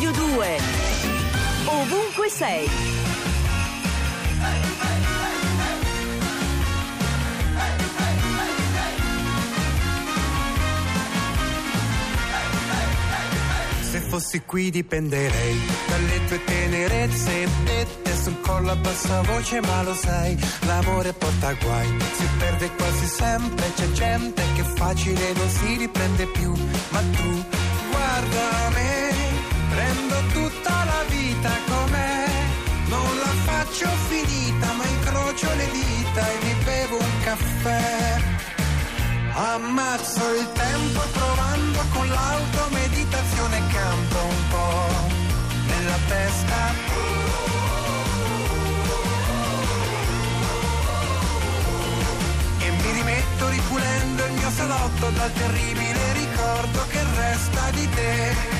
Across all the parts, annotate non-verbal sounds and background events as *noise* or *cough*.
Radio 2. Ovunque sei. Se fossi qui dipenderei dalle tue tenerezze dette sul collo a bassa voce, ma lo sai, l'amore porta guai, si perde quasi sempre, c'è gente che facile non si riprende più, ma tu guarda me, prendo tutta la vita com'è, non la faccio finita, ma incrocio le dita e mi bevo un caffè. Ammazzo il tempo provando con l'auto meditazione canto un po' nella testa. Rimetto ripulendo il mio salotto dal terribile ricordo che resta di te.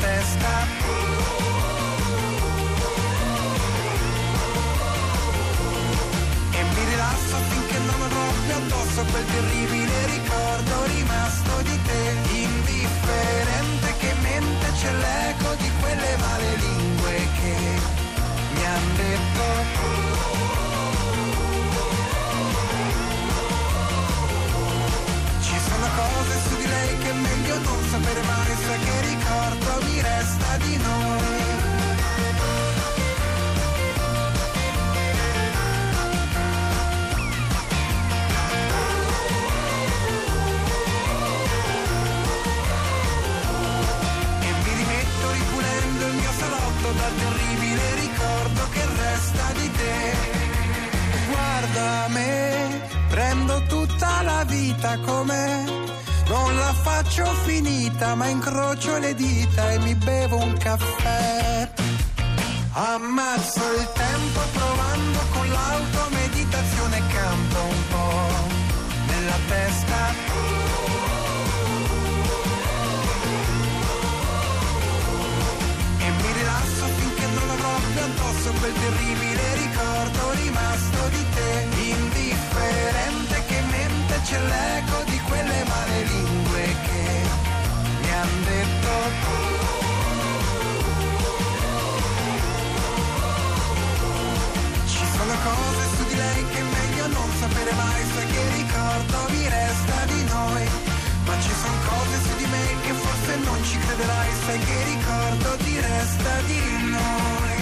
testa. E mi rilasso finché non più addosso quel terribile vita com'è. Non la faccio finita, ma incrocio le dita e mi bevo un caffè. Ammazzo il tempo provando con l'auto meditazione canto un po' nella testa. E mi rilasso finché non più addosso quel terribile ricordo non ci crederai, sai che ricordo ti resta di noi.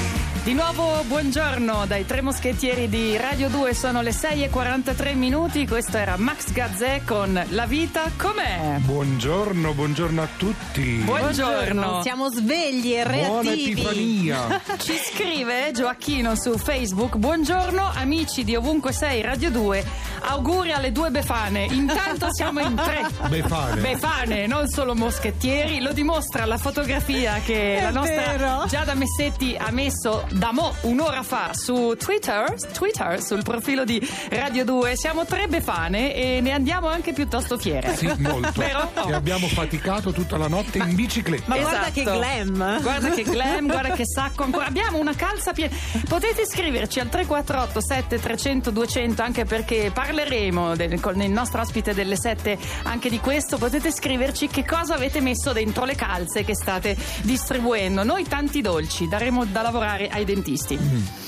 Di nuovo buongiorno dai tre moschettieri di Radio 2, sono le 6.43 minuti, questo era Max Gazzè con La vita com'è. Buongiorno, buongiorno a tutti. Buongiorno. Siamo svegli e Buona reattivi. Epifania. *laughs* Ci scrive Gioacchino su Facebook, buongiorno amici di ovunque sei Radio 2, auguri alle due befane, intanto siamo in tre. *laughs* Befane. Befane, non solo moschettieri, lo dimostra la fotografia che È la nostra vero. Giada Messetti ha messo da mo un'ora fa su Twitter, Twitter, sul profilo di Radio 2. Siamo tre befane e ne andiamo anche piuttosto fiere. Sì, molto. *laughs* Vero? E abbiamo faticato tutta la notte in bicicletta. Ma guarda Esatto. che glam. Guarda che glam, guarda che sacco ancora. Abbiamo una calza piena. Potete iscriverci al 348 7300 200 anche perché parleremo del- con il nostro ospite delle 7 anche di questo. Potete scriverci che cosa avete messo dentro le calze che state distribuendo. Noi tanti dolci daremo da lavorare ai dentisti.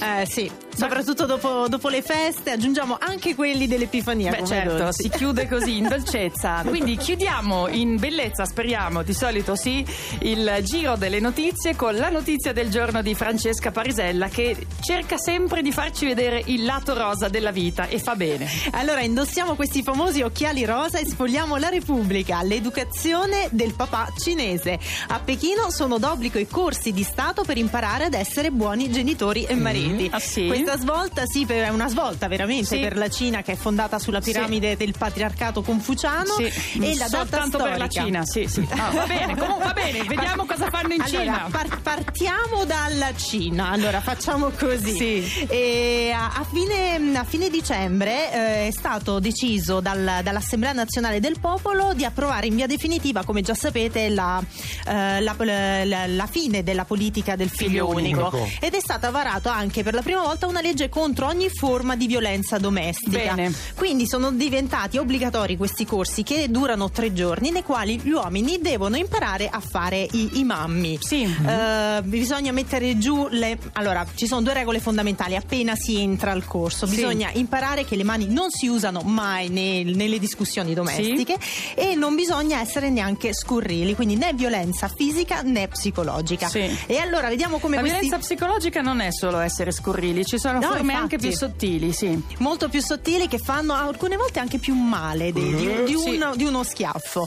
Eh sì, soprattutto dopo, dopo le feste aggiungiamo anche quelli dell'Epifania. Beh certo, dolci. si chiude così in dolcezza. *laughs* Quindi chiudiamo in bellezza, speriamo, di solito sì, il giro delle notizie con la notizia del giorno di Francesca Parisella che cerca sempre di farci vedere il lato rosa della vita e fa bene. Allora indossiamo questi famosi occhiali rosa e sfogliamo la Repubblica, l'educazione del papà cinese. A Pechino sono d'obbligo i corsi di Stato per imparare ad essere buoni genitori e mariti. Ah, sì? Questa svolta sì, è una svolta veramente Sì. per la Cina che è fondata sulla piramide del patriarcato confuciano Sì, e la data soltanto per la storica. Cina, sì, sì. Ah, va bene, comunque va bene, vediamo cosa fanno in Allora, Cina. par- partiamo dalla Cina. Allora, facciamo così. Sì. A, a fine, a fine dicembre eh, è stato deciso dal- dall'Assemblea Nazionale del Popolo di approvare in via definitiva, come già sapete, la, eh, la- la- la fine della politica del figlio, Figlio unico. unico. Ed è stata varata anche per la prima volta una legge contro ogni forma di violenza domestica. Bene. Quindi sono diventati obbligatori questi corsi che durano tre giorni, nei quali gli uomini devono imparare a fare i, mammi. Sì. Eh, bisogna mettere giù le. Allora, ci sono due regole fondamentali appena si entra al corso. Sì. Bisogna imparare che le mani non si usano mai ne- nelle discussioni domestiche e non bisogna essere neanche scurrili, quindi né violenza fisica né psicologica. Sì. E allora vediamo come La questi. violenza psicologica non è solo essere scurrili, ci sono No, forme infatti. anche più sottili, sì. molto più sottili che fanno alcune volte anche più male di, di- di Sì. un- di uno schiaffo.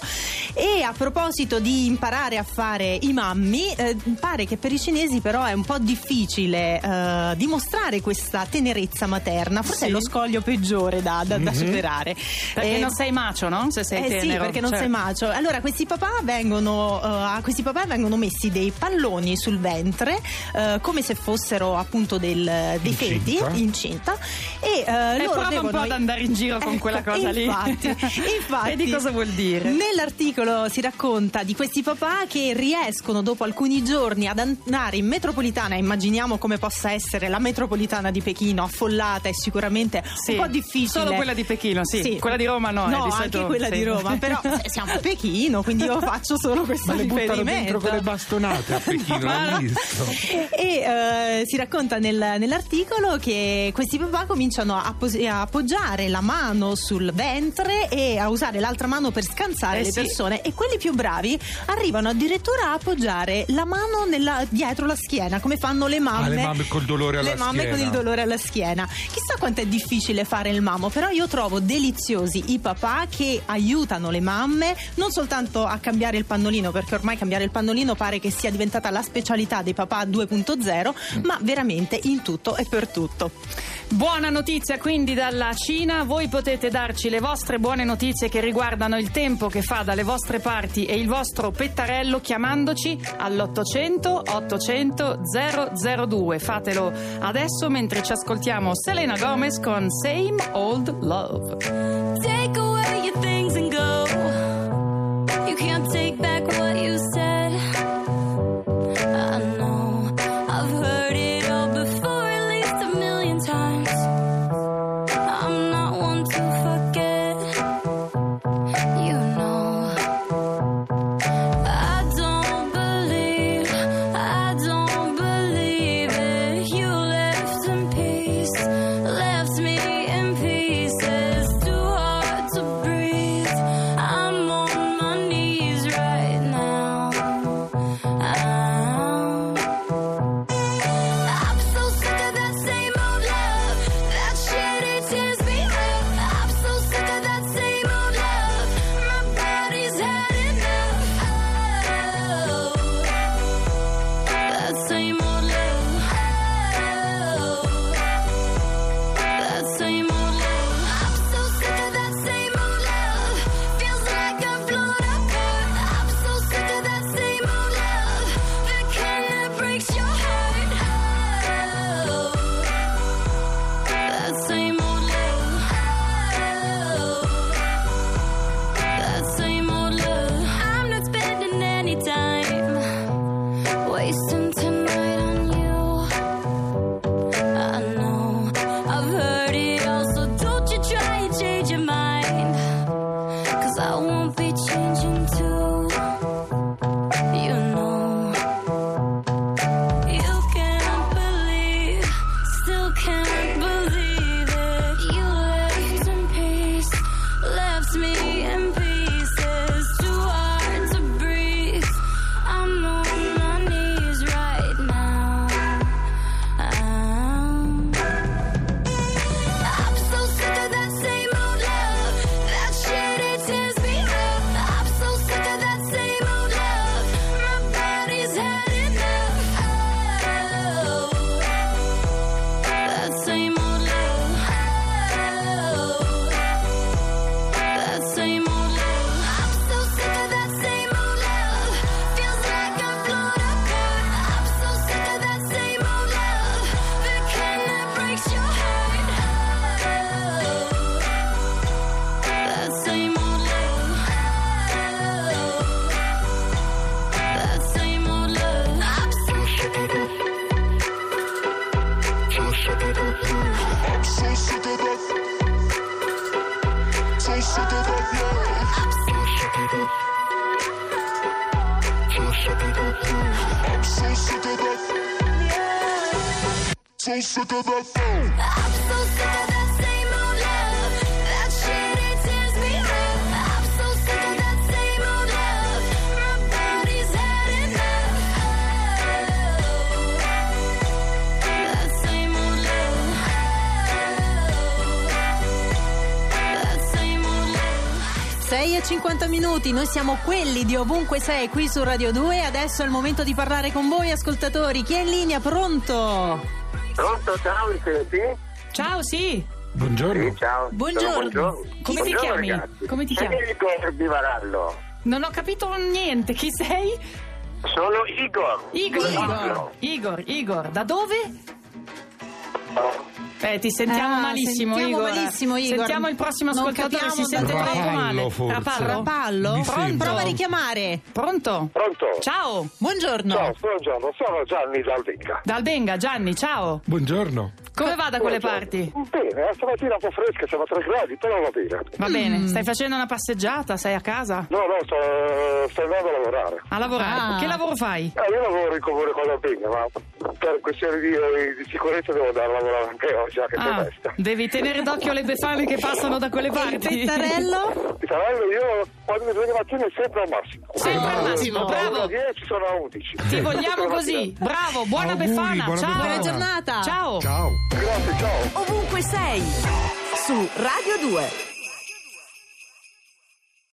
E a proposito di imparare a fare i mammi, eh, pare che per i cinesi però è un po' difficile eh, dimostrare questa tenerezza materna, forse Sì. è lo scoglio peggiore da, da- da superare. Perché Eh, non sei macio, no? Se sei eh sì, tenero. perché non Cioè, sei macio. Allora, questi papà vengono, eh, a questi papà vengono messi dei palloni sul ventre, eh, come se fossero appunto del- dei feti Incinta. E eh, E loro prova un devono... po' ad andare in giro con Ecco, *laughs* quella cosa lì. infatti, infatti. Vedi cosa vuol dire. Nell'articolo si racconta di questi papà che riescono dopo alcuni giorni ad andare in metropolitana. Immaginiamo come possa essere la metropolitana di Pechino, affollata e sicuramente Sì, un po' difficile. solo quella di Pechino, sì. Quella di Roma no, eh, No, di anche solito quella sì. di Roma, però *laughs* eh, siamo a Pechino, quindi io faccio solo questo Ma le buttano riferimento. dentro con le bastonate a Pechino, l'hai *laughs* visto? E eh, si racconta nel- nell'articolo che questi papà cominciano a, pos- a appoggiare la mano sul ventre e a usare l'altra mano per scansare Eh le sì. persone e quelli più bravi arrivano addirittura a appoggiare la mano nella- dietro la schiena come fanno le mamme Ah, le mamme col dolore alla le mamme con schiena. il dolore alla schiena chissà quanto è difficile fare il mammo però io trovo deliziosi i papà che aiutano le mamme non soltanto a cambiare il pannolino perché ormai cambiare il pannolino pare che sia diventata la specialità dei papà 2.0 ma veramente in tutto e per tutto Buona notizia quindi dalla Cina, voi potete darci le vostre buone notizie che riguardano il tempo che fa dalle vostre parti e il vostro pettarello chiamandoci all'800 800 002. Fatelo adesso mentre ci ascoltiamo Selena Gomez con Same Old Love. I'm so sick of that same old love. That shit, it tears me up. I'm so sick of that same old love. My body's had enough. That same old love. That same old love. 6 e 50 minuti, noi siamo quelli di ovunque sei qui su Radio 2. Adesso è il momento di parlare con voi, ascoltatori. Chi è in linea? Pronto? Pronto, ciao, mi senti? Ciao, sì. Buongiorno. Sì, ciao. Buongiorno. Buongiorno. Come ti Buongiorno, chiami? ragazzi. Come ti Sono chiami? Igor di Varallo. Non ho capito niente. Chi sei? Sono Igor. Igor. Igor. Igor, Igor. Da dove? Eh, ti sentiamo Ah, malissimo, sentiamo Igor. malissimo, Igor. Sentiamo il prossimo Non ascoltatore, si sente troppo male. Rapallo, forse. Rapallo? Rapallo? Sembra. Prova a richiamare. Pronto? Pronto? Ciao. Buongiorno. Ciao, buongiorno, sono Gianni Dalvenga. Dal Benga, Gianni, ciao. Buongiorno. Come va da quelle parti? Bene, stamattina un po' fresca, siamo a 3 gradi, però va bene. Va bene, stai facendo una passeggiata? Sei a casa? No, no, sto, sto andando a lavorare. A lavorare? Ah. Che lavoro fai? Eh, io lavoro in comune con la Benga, ma per questioni di, di sicurezza devo andare a lavorare anche oggi, anche Ah, festa. devi tenere d'occhio le befane che passano da quelle Il parti. pettarello? Di Tarello io quando mi sveglio mattina è sempre al massimo. Sempre al massimo, Da bravo. 10 sono a 11. Ti vogliamo così. Bravo, buona Auguri, befana. buona Ciao. Buona giornata. Ciao. Ciao. Grazie, ciao. Ovunque sei. Su Radio 2.